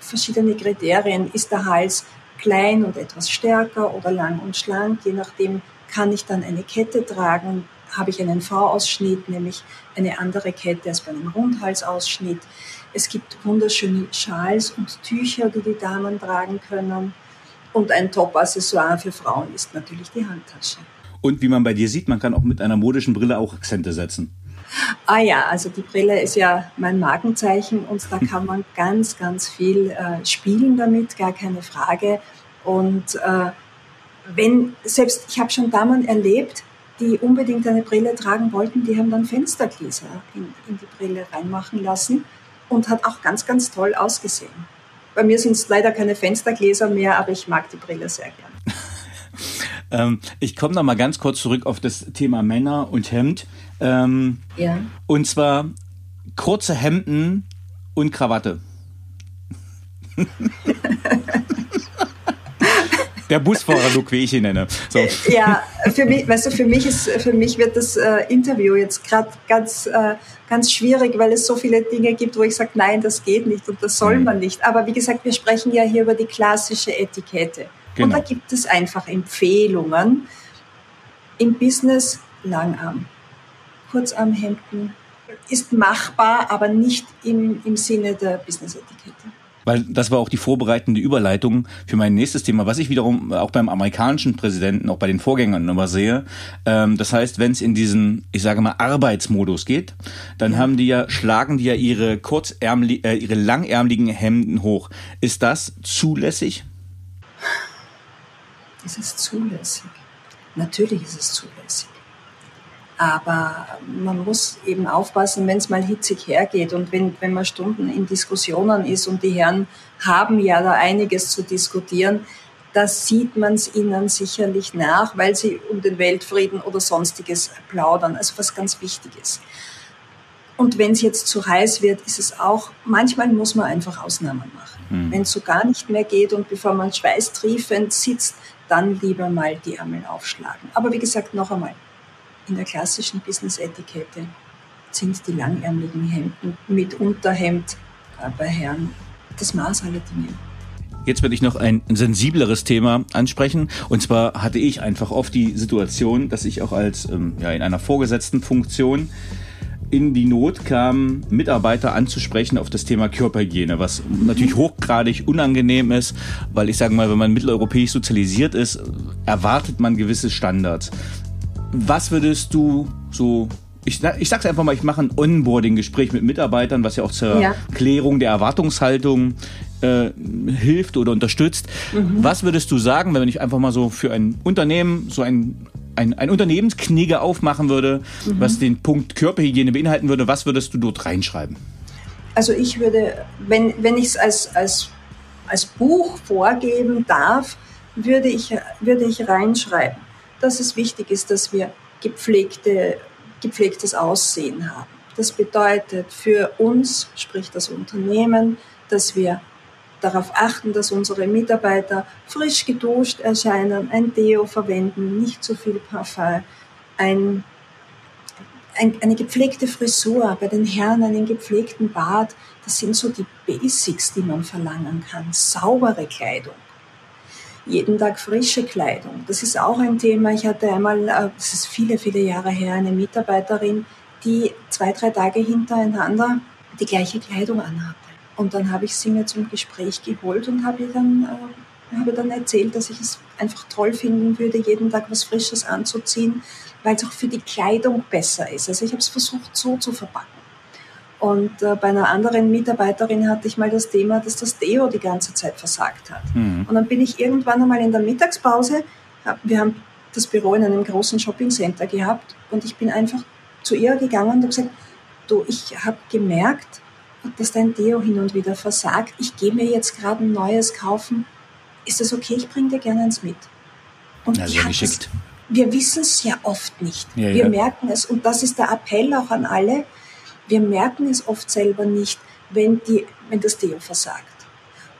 verschiedene Kriterien. Ist der Hals klein und etwas stärker oder lang und schlank? Je nachdem kann ich dann eine Kette tragen. Habe ich einen V-Ausschnitt, nämlich eine andere Kette als bei einem Rundhalsausschnitt. Es gibt wunderschöne Schals und Tücher, die die Damen tragen können. Und ein Top-Accessoire für Frauen ist natürlich die Handtasche. Und wie man bei dir sieht, man kann auch mit einer modischen Brille auch Akzente setzen. Ah ja, also die Brille ist ja mein Markenzeichen und da kann man ganz, ganz viel äh, spielen damit, gar keine Frage. Und äh, wenn, selbst ich habe schon Damen erlebt, die unbedingt eine Brille tragen wollten, die haben dann Fenstergläser in, in die Brille reinmachen lassen und hat auch ganz, ganz toll ausgesehen. Bei mir sind es leider keine Fenstergläser mehr, aber ich mag die Brille sehr gern. Ähm, ich komme noch mal ganz kurz zurück auf das Thema Männer und Hemd. Ähm, ja. Und zwar kurze Hemden und Krawatte. Der Busfahrer-Look, wie ich ihn nenne. So. Ja, für mich, weißt du, für mich ist, für mich wird das äh, Interview jetzt gerade ganz, äh, ganz schwierig, weil es so viele Dinge gibt, wo ich sage, nein, das geht nicht und das soll mhm. man nicht. Aber wie gesagt, wir sprechen ja hier über die klassische Etikette. Genau. Und da gibt es einfach Empfehlungen. Im Business Langarm, Kurzarmhemden ist machbar, aber nicht im, im Sinne der Business-Etikette weil das war auch die vorbereitende Überleitung für mein nächstes Thema, was ich wiederum auch beim amerikanischen Präsidenten, auch bei den Vorgängern immer sehe. Ähm, das heißt, wenn es in diesen, ich sage mal, Arbeitsmodus geht, dann ja. haben die ja, schlagen die ja ihre kurzärmli äh, ihre langärmeligen Hemden hoch. Ist das zulässig? Ist es zulässig? Natürlich ist es zulässig. Aber man muss eben aufpassen, wenn es mal hitzig hergeht und wenn, wenn man Stunden in Diskussionen ist und die Herren haben ja da einiges zu diskutieren, da sieht man es ihnen sicherlich nach, weil sie um den Weltfrieden oder sonstiges plaudern, also was ganz wichtig ist. Und wenn es jetzt zu heiß wird, ist es auch, manchmal muss man einfach Ausnahmen machen. Mhm. Wenn es so gar nicht mehr geht und bevor man schweißtriefend sitzt, dann lieber mal die Ärmel aufschlagen. Aber wie gesagt, noch einmal, in der klassischen Business-Etikette sind die langärmeligen Hemden mit Unterhemd bei Herren das Maß aller Dinge. Jetzt werde ich noch ein sensibleres Thema ansprechen. Und zwar hatte ich einfach oft die Situation, dass ich auch als ähm, ja, in einer vorgesetzten Funktion in die Not kam, Mitarbeiter anzusprechen auf das Thema Körperhygiene, was natürlich hochgradig unangenehm ist, weil ich sage mal, wenn man mitteleuropäisch sozialisiert ist, erwartet man gewisse Standards. Was würdest du so ich, ich sag's einfach mal, ich mache ein Onboarding-Gespräch mit Mitarbeitern, was ja auch zur ja. Klärung der Erwartungshaltung äh, hilft oder unterstützt. Mhm. Was würdest du sagen, wenn ich einfach mal so für ein Unternehmen so ein, ein, ein Unternehmensknigge aufmachen würde, mhm. was den Punkt Körperhygiene beinhalten würde, was würdest du dort reinschreiben? Also ich würde, wenn, wenn ich es als, als, als Buch vorgeben darf, würde ich, würde ich reinschreiben, dass es wichtig ist, dass wir gepflegte, gepflegtes Aussehen haben. Das bedeutet für uns, sprich das Unternehmen, dass wir darauf achten, dass unsere Mitarbeiter frisch geduscht erscheinen, ein Deo verwenden, nicht zu viel Parfum, ein, ein, eine gepflegte Frisur, bei den Herren einen gepflegten Bart. Das sind so die Basics, die man verlangen kann. Saubere Kleidung. Jeden Tag frische Kleidung. Das ist auch ein Thema. Ich hatte einmal, äh, das ist viele, viele Jahre her, eine Mitarbeiterin, die zwei, drei Tage hintereinander die gleiche Kleidung anhatte. Und dann habe ich sie mir zum Gespräch geholt und habe ihr dann, äh, habe dann erzählt, dass ich es einfach toll finden würde, jeden Tag was Frisches anzuziehen, weil es auch für die Kleidung besser ist. Also ich habe es versucht so zu verpacken. Und äh, bei einer anderen Mitarbeiterin hatte ich mal das Thema, dass das Deo die ganze Zeit versagt hat. Mhm. Und dann bin ich irgendwann einmal in der Mittagspause, wir haben das Büro in einem großen Shoppingcenter gehabt und ich bin einfach zu ihr gegangen und habe gesagt, du, ich habe gemerkt, dass dein Deo hin und wieder versagt. Ich gehe mir jetzt gerade ein neues kaufen. Ist das okay? Ich bringe dir gerne eins mit. Und sehr geschickt. Das, wir wissen es ja oft nicht. Ja, wir ja. merken es, und das ist der Appell auch an alle, wir merken es oft selber nicht, wenn, die, wenn das Deo versagt.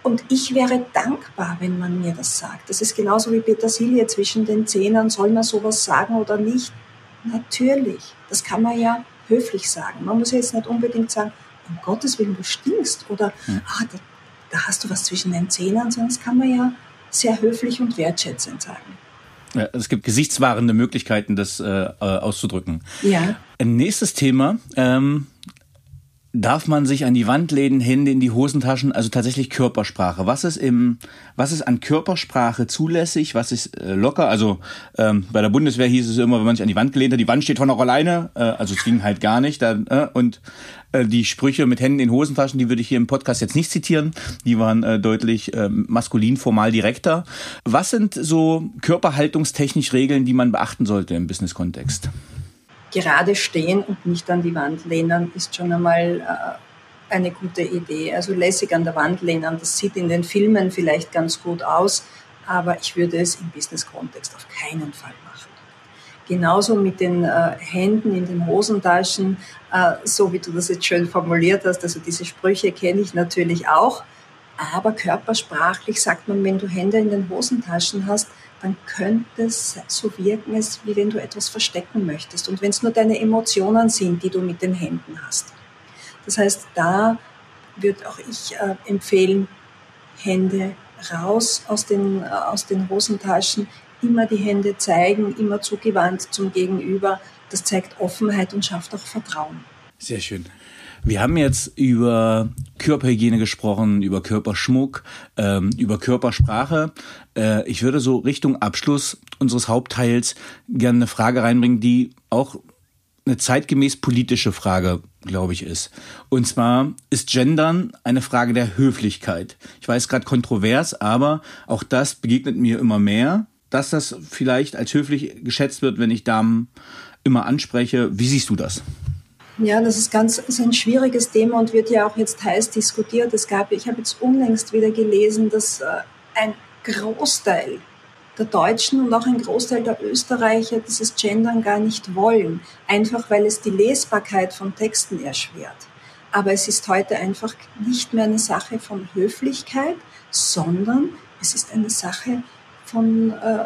Und ich wäre dankbar, wenn man mir das sagt. Das ist genauso wie Petersilie zwischen den Zähnen. Soll man sowas sagen oder nicht? Natürlich. Das kann man ja höflich sagen. Man muss ja jetzt nicht unbedingt sagen, um Gottes Willen, du stinkst oder hm. ah, da, da, hast du was zwischen den Zähnen, sondern das kann man ja sehr höflich und wertschätzend sagen. Ja, es gibt gesichtswahrende Möglichkeiten, das äh, äh auszudrücken. Ja. Ein nächstes Thema. Ähm, Darf man sich an die Wand lehnen, Hände in die Hosentaschen, also tatsächlich Körpersprache? Was ist im, was ist an Körpersprache zulässig? Was ist äh, locker? Also ähm, bei der Bundeswehr hieß es immer, wenn man sich an die Wand gelehnt hat, die Wand steht von auch alleine. Äh, also es ging halt gar nicht. Dann, äh, und äh, die Sprüche mit Händen in Hosentaschen, die würde ich hier im Podcast jetzt nicht zitieren. Die waren äh, deutlich äh, maskulin, formal direkter. Was sind so körperhaltungstechnisch Regeln, die man beachten sollte im Business-Kontext? Gerade stehen und nicht an die Wand lehnen, ist schon einmal äh, eine gute Idee. Also lässig an der Wand lehnen, das sieht in den Filmen vielleicht ganz gut aus, aber ich würde es im Business-Kontext auf keinen Fall machen. Genauso mit den äh, Händen in den Hosentaschen, äh, so wie du das jetzt schön formuliert hast. Also diese Sprüche kenne ich natürlich auch. Aber körpersprachlich sagt man, wenn du Hände in den Hosentaschen hast, dann könnte es so wirken, als wie wenn du etwas verstecken möchtest. Und wenn es nur deine Emotionen sind, die du mit den Händen hast. Das heißt, da würde auch ich äh, empfehlen, Hände raus aus den, äh, aus den Hosentaschen, immer die Hände zeigen, immer zugewandt zum Gegenüber. Das zeigt Offenheit und schafft auch Vertrauen. Sehr schön. Wir haben jetzt über Körperhygiene gesprochen, über Körperschmuck, ähm, über Körpersprache. Äh, ich würde so Richtung Abschluss unseres Hauptteils gerne eine Frage reinbringen, die auch eine zeitgemäß politische Frage, glaube ich, ist. Und zwar ist Gendern eine Frage der Höflichkeit. Ich weiß gerade kontrovers, aber auch das begegnet mir immer mehr, dass das vielleicht als höflich geschätzt wird, wenn ich Damen immer anspreche. Wie siehst du das? Ja, das ist ganz ist ein schwieriges Thema und wird ja auch jetzt heiß diskutiert. Es gab, ich habe jetzt unlängst wieder gelesen, dass äh, ein Großteil der Deutschen und auch ein Großteil der Österreicher dieses Gendern gar nicht wollen, einfach weil es die Lesbarkeit von Texten erschwert. Aber es ist heute einfach nicht mehr eine Sache von Höflichkeit, sondern es ist eine Sache von, äh,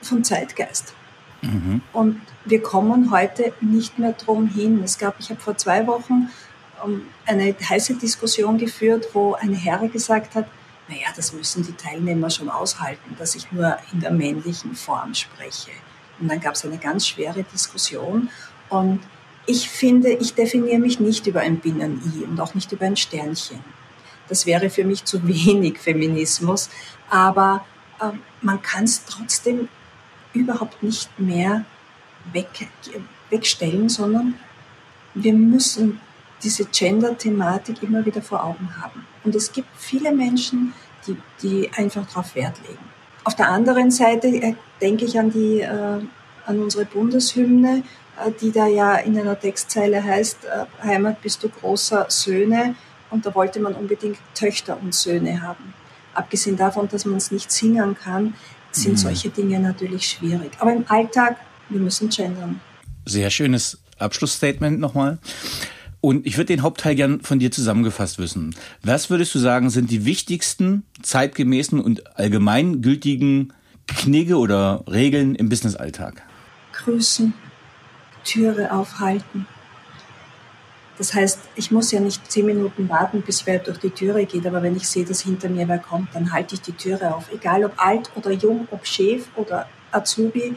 von Zeitgeist. Mhm. Und wir kommen heute nicht mehr drum hin. Es gab, ich habe vor zwei Wochen ähm, eine heiße Diskussion geführt, wo eine Herr gesagt hat, naja, das müssen die Teilnehmer schon aushalten, dass ich nur in der männlichen Form spreche. Und dann gab es eine ganz schwere Diskussion. Und ich finde, ich definiere mich nicht über ein Binnen-I und auch nicht über ein Sternchen. Das wäre für mich zu wenig Feminismus. Aber äh, man kann es trotzdem überhaupt nicht mehr weg, wegstellen, sondern wir müssen diese Gender-Thematik immer wieder vor Augen haben. Und es gibt viele Menschen, die, die einfach darauf Wert legen. Auf der anderen Seite äh, denke ich an, die, äh, an unsere Bundeshymne, äh, die da ja in einer Textzeile heißt, äh, Heimat bist du großer Söhne. Und da wollte man unbedingt Töchter und Söhne haben. Abgesehen davon, dass man es nicht singen kann, sind mhm. solche Dinge natürlich schwierig. Aber im Alltag, wir müssen gendern. Sehr schönes Abschlussstatement nochmal. Und ich würde den Hauptteil gern von dir zusammengefasst wissen. Was würdest du sagen, sind die wichtigsten, zeitgemäßen und allgemeingültigen Knigge oder Regeln im Businessalltag? Grüßen, Türe aufhalten. Das heißt, ich muss ja nicht zehn Minuten warten, bis wer durch die Türe geht, aber wenn ich sehe, dass hinter mir wer kommt, dann halte ich die Türe auf. Egal ob alt oder jung, ob Chef oder Azubi,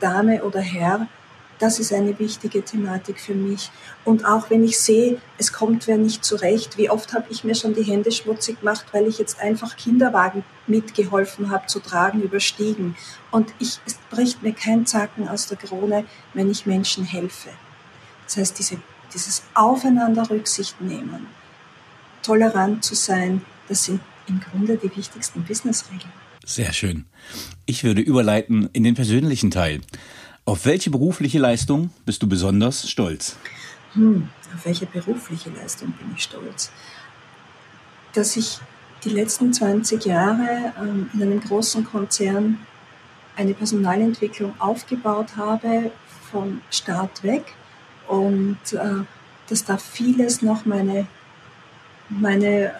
Dame oder Herr, das ist eine wichtige Thematik für mich. Und auch wenn ich sehe, es kommt wer nicht zurecht, wie oft habe ich mir schon die Hände schmutzig gemacht, weil ich jetzt einfach Kinderwagen mitgeholfen habe zu tragen, überstiegen. Und ich, es bricht mir kein Zacken aus der Krone, wenn ich Menschen helfe. Das heißt, diese, dieses Aufeinander Rücksicht nehmen, tolerant zu sein, das sind im Grunde die wichtigsten Businessregeln. Sehr schön. Ich würde überleiten in den persönlichen Teil. Auf welche berufliche Leistung bist du besonders stolz? Hm, auf welche berufliche Leistung bin ich stolz? Dass ich die letzten 20 Jahre ähm, in einem großen Konzern eine Personalentwicklung aufgebaut habe, vom Start weg und äh, dass da vieles noch meine, meine,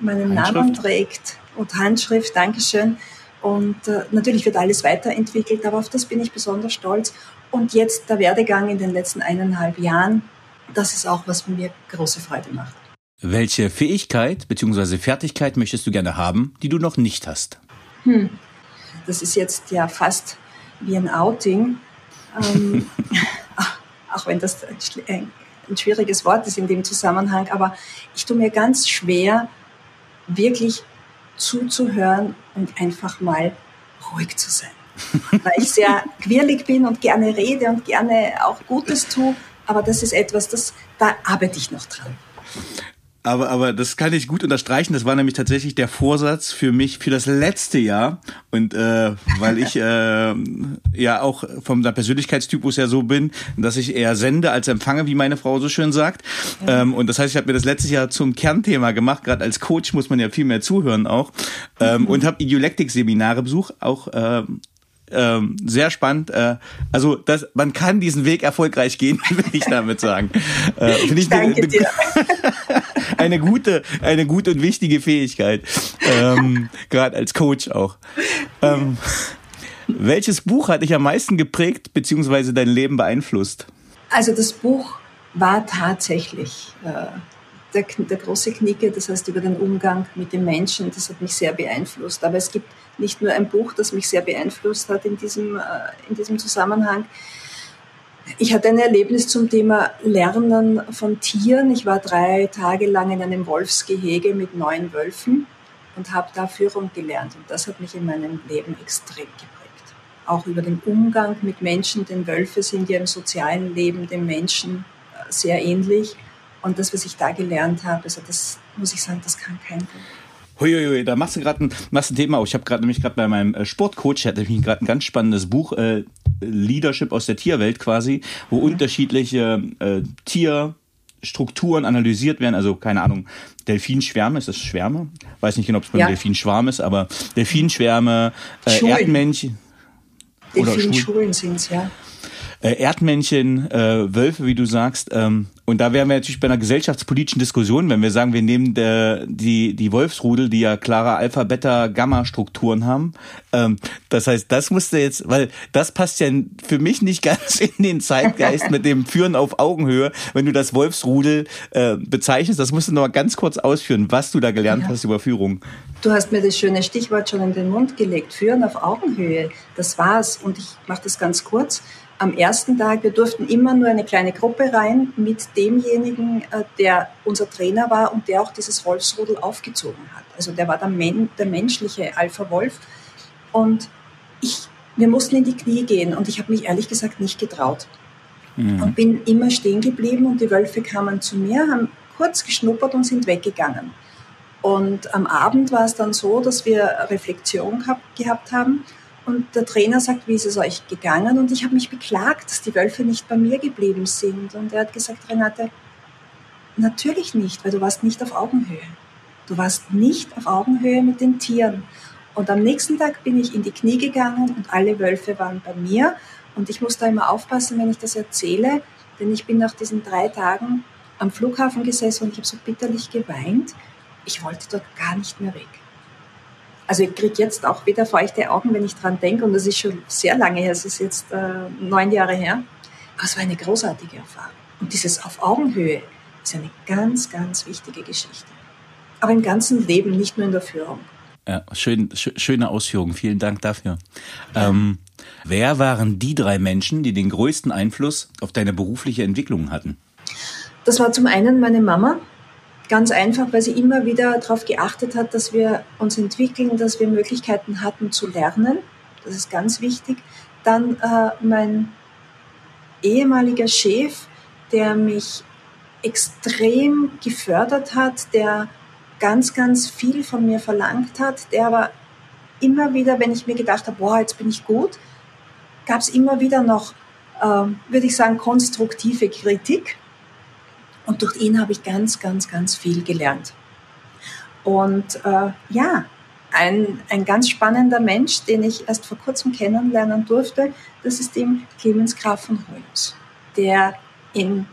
meinen Namen trägt und Handschrift, Dankeschön, und äh, natürlich wird alles weiterentwickelt, aber auf das bin ich besonders stolz. Und jetzt der Werdegang in den letzten eineinhalb Jahren, das ist auch, was mir große Freude macht. Welche Fähigkeit bzw. Fertigkeit möchtest du gerne haben, die du noch nicht hast? Hm. Das ist jetzt ja fast wie ein Outing. Ähm, auch wenn das ein, schwieriges Wort ist in dem Zusammenhang, aber ich tue mir ganz schwer, wirklich zuzuhören und einfach mal ruhig zu sein. Weil ich sehr quirlig bin und gerne rede und gerne auch Gutes tue, aber das ist etwas, das, da arbeite ich noch dran. Aber, aber das kann ich gut unterstreichen. Das war nämlich tatsächlich der Vorsatz für mich für das letzte Jahr. Und äh, weil ich äh, ja auch vom Persönlichkeitstypus ja so bin, dass ich eher sende als empfange, wie meine Frau so schön sagt. Ja. Ähm, und das heißt, ich habe mir das letztes Jahr zum Kernthema gemacht. Gerade als Coach muss man ja viel mehr zuhören auch. Ähm, mhm. Und habe Idiolektik-Seminare besucht, auch äh, ähm, sehr spannend. Äh, also das, man kann diesen Weg erfolgreich gehen, will ich damit sagen. Äh, ich Danke eine, dir. eine gute, eine gute und wichtige Fähigkeit, ähm, gerade als Coach auch. Ähm, welches Buch hat dich am meisten geprägt beziehungsweise dein Leben beeinflusst? Also das Buch war tatsächlich äh, der, der große Knicke, das heißt über den Umgang mit den Menschen, das hat mich sehr beeinflusst. Aber es gibt nicht nur ein Buch, das mich sehr beeinflusst hat in diesem, äh, in diesem Zusammenhang. Ich hatte ein Erlebnis zum Thema Lernen von Tieren. Ich war drei Tage lang in einem Wolfsgehege mit neun Wölfen und habe da Führung gelernt. Und das hat mich in meinem Leben extrem geprägt. Auch über den Umgang mit Menschen, denn Wölfe sind ja im sozialen Leben dem Menschen äh, sehr ähnlich. Und das, was ich da gelernt habe, also das muss ich sagen, das kann kein Buch. Huiuiui, da machst du gerade ein, machst ein Thema auf. Ich habe gerade nämlich gerade bei meinem äh, Sportcoach, der hat nämlich gerade ein ganz spannendes Buch, äh, Leadership aus der Tierwelt quasi, wo mhm. unterschiedliche äh, Tierstrukturen analysiert werden. Also keine Ahnung, Delfinschwärme, ist das Schwärme? Weiß nicht genau, ob es beim ja. Delfinschwarm ist, aber Delfinschwärme, äh, Erdmännchen. Delfinschulen sind es, ja äh, Erdmännchen, äh, Wölfe, wie du sagst. Ähm, und da wären wir natürlich bei einer gesellschaftspolitischen Diskussion, wenn wir sagen, wir nehmen der, die, die Wolfsrudel, die ja klare Alpha, Beta, Gamma-Strukturen haben. Ähm, das heißt, das musste jetzt, weil das passt ja für mich nicht ganz in den Zeitgeist mit dem Führen auf Augenhöhe, wenn du das Wolfsrudel äh, bezeichnest. Das musst du noch mal ganz kurz ausführen, was du da gelernt ja. hast über Führung. Du hast mir das schöne Stichwort schon in den Mund gelegt. Führen auf Augenhöhe, das war's. Und ich mache das ganz kurz am ersten Tag, wir durften immer nur eine kleine Gruppe rein mit demjenigen, äh, der unser Trainer war und der auch dieses Wolfsrudel aufgezogen hat. Also der war der, Men der menschliche Alpha-Wolf. Und ich, wir mussten in die Knie gehen und ich habe mich ehrlich gesagt nicht getraut. Mhm. Und bin immer stehen geblieben und die Wölfe kamen zu mir, haben kurz geschnuppert und sind weggegangen. Und am Abend war es dann so, dass wir Reflexion gehabt haben und der Trainer sagt, wie ist es euch gegangen? Und ich habe mich beklagt, dass die Wölfe nicht bei mir geblieben sind. Und er hat gesagt, Renate, natürlich nicht, weil du warst nicht auf Augenhöhe. Du warst nicht auf Augenhöhe mit den Tieren. Und am nächsten Tag bin ich in die Knie gegangen und alle Wölfe waren bei mir. Und ich muss da immer aufpassen, wenn ich das erzähle, denn ich bin nach diesen drei Tagen am Flughafen gesessen und ich habe so bitterlich geweint. Ich wollte dort gar nicht mehr weg. Also ich kriege jetzt auch wieder feuchte Augen, wenn ich dran denke. Und das ist schon sehr lange her, es ist jetzt äh, neun Jahre her. Aber es war eine großartige Erfahrung. Und dieses auf Augenhöhe ist eine ganz, ganz wichtige Geschichte. Aber im ganzen Leben, nicht nur in der Führung. Ja, schön, schöne Ausführung. Vielen Dank dafür. Ähm, wer waren die drei Menschen, die den größten Einfluss auf deine berufliche Entwicklung hatten? Das war zum einen meine Mama, ganz einfach, weil sie immer wieder darauf geachtet hat, dass wir uns entwickeln, dass wir Möglichkeiten hatten zu lernen. Das ist ganz wichtig. Dann äh, mein ehemaliger Chef, der mich extrem gefördert hat, der ganz, ganz viel von mir verlangt hat, der aber immer wieder, wenn ich mir gedacht habe, boah, jetzt bin ich gut, gab es immer wieder noch, äh, würde ich sagen, konstruktive Kritik. Und durch ihn habe ich ganz, ganz, ganz viel gelernt. Und äh, ja, ein, ein ganz spannender Mensch, den ich erst vor kurzem kennenlernen durfte, das ist dem Clemens Graf von Holmes, der, in,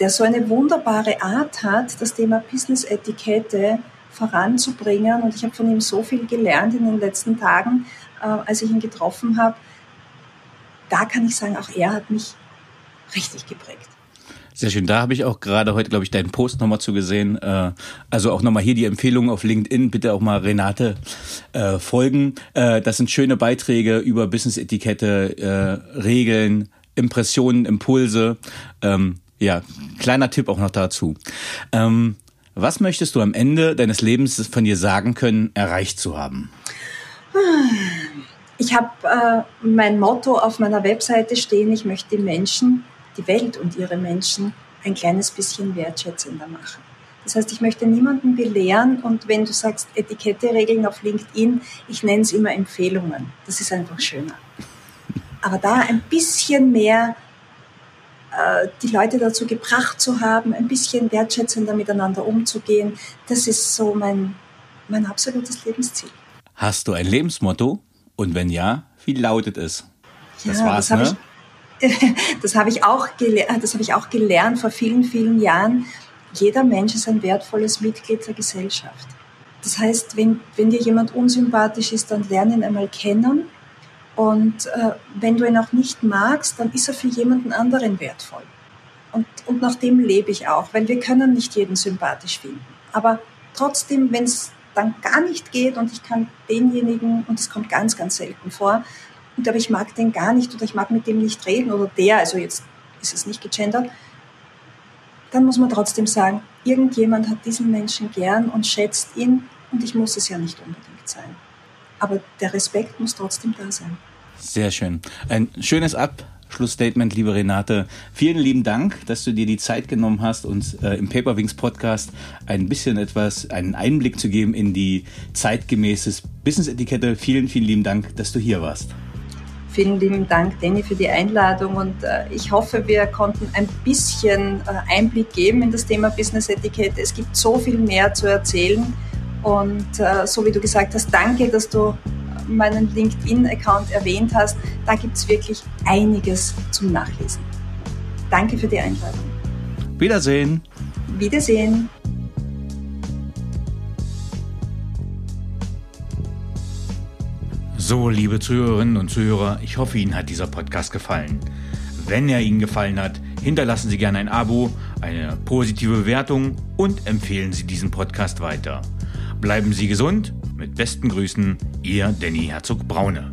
der so eine wunderbare Art hat, das Thema Business-Etikette voranzubringen. Und ich habe von ihm so viel gelernt in den letzten Tagen, äh, als ich ihn getroffen habe. Da kann ich sagen, auch er hat mich richtig geprägt. Sehr schön. Da habe ich auch gerade heute, glaube ich, deinen Post nochmal zu gesehen. Äh, also auch nochmal hier die Empfehlung auf LinkedIn. Bitte auch mal Renate äh, folgen. Äh, das sind schöne Beiträge über Business-Etikette, Regeln, Impressionen, Impulse. Ähm, ja, kleiner Tipp auch noch dazu. Ähm, was möchtest du am Ende deines Lebens von dir sagen können, erreicht zu haben? Ich habe äh, mein Motto auf meiner Webseite stehen, ich möchte die Menschen die Welt und ihre Menschen ein kleines bisschen wertschätzender machen. Das heißt, ich möchte niemanden belehren und wenn du sagst Etikette-Regeln auf LinkedIn, ich nenne es immer Empfehlungen. Das ist einfach schöner. Aber da ein bisschen mehr äh, die Leute dazu gebracht zu haben, ein bisschen wertschätzender miteinander umzugehen, das ist so mein, mein absolutes Lebensziel. Hast du ein Lebensmotto? Und wenn ja, wie lautet es? Das ja, war's, das ne? Das habe ich, auch das habe ich auch gelernt vor vielen, vielen Jahren. Jeder Mensch ist ein wertvolles Mitglied der Gesellschaft. Das heißt, wenn, wenn dir jemand unsympathisch ist, dann lerne ihn einmal kennen. Und äh, wenn du ihn auch nicht magst, dann ist er für jemanden anderen wertvoll. Und, und nach dem lebe ich auch, weil wir können nicht jeden sympathisch finden. Aber trotzdem, wenn es dann gar nicht geht und ich kann denjenigen, und das kommt ganz, ganz selten vor, und aber ich mag den gar nicht oder ich mag mit dem nicht reden oder der, also jetzt ist es nicht gegendert, dann muss man trotzdem sagen, irgendjemand hat diesen Menschen gern und schätzt ihn und ich muss es ja nicht unbedingt sein. Aber der Respekt muss trotzdem da sein. Sehr schön. Ein schönes Abschlussstatement, liebe Renate. Vielen lieben Dank, dass du dir die Zeit genommen hast, uns äh, im Paperwings Podcast ein bisschen etwas, einen Einblick zu geben in die zeitgemäße Business-Etikette. Vielen, vielen lieben Dank, dass du hier warst. Vielen lieben Dank, Danny, für die Einladung und äh, ich hoffe, wir konnten ein bisschen äh, Einblick geben in das Thema Business Etikette. Es gibt so viel mehr zu erzählen und äh, so wie du gesagt hast, danke, dass du meinen LinkedIn-Account erwähnt hast. Da gibt es wirklich einiges zum Nachlesen. Danke für die Einladung. Wiedersehen. Wiedersehen. So, liebe Zuhörerinnen und Zuhörer, ich hoffe, Ihnen hat dieser Podcast gefallen. Wenn er Ihnen gefallen hat, hinterlassen Sie gerne ein Abo, eine positive Bewertung und empfehlen Sie diesen Podcast weiter. Bleiben Sie gesund. Mit besten Grüßen, Ihr Danny Herzog Braune.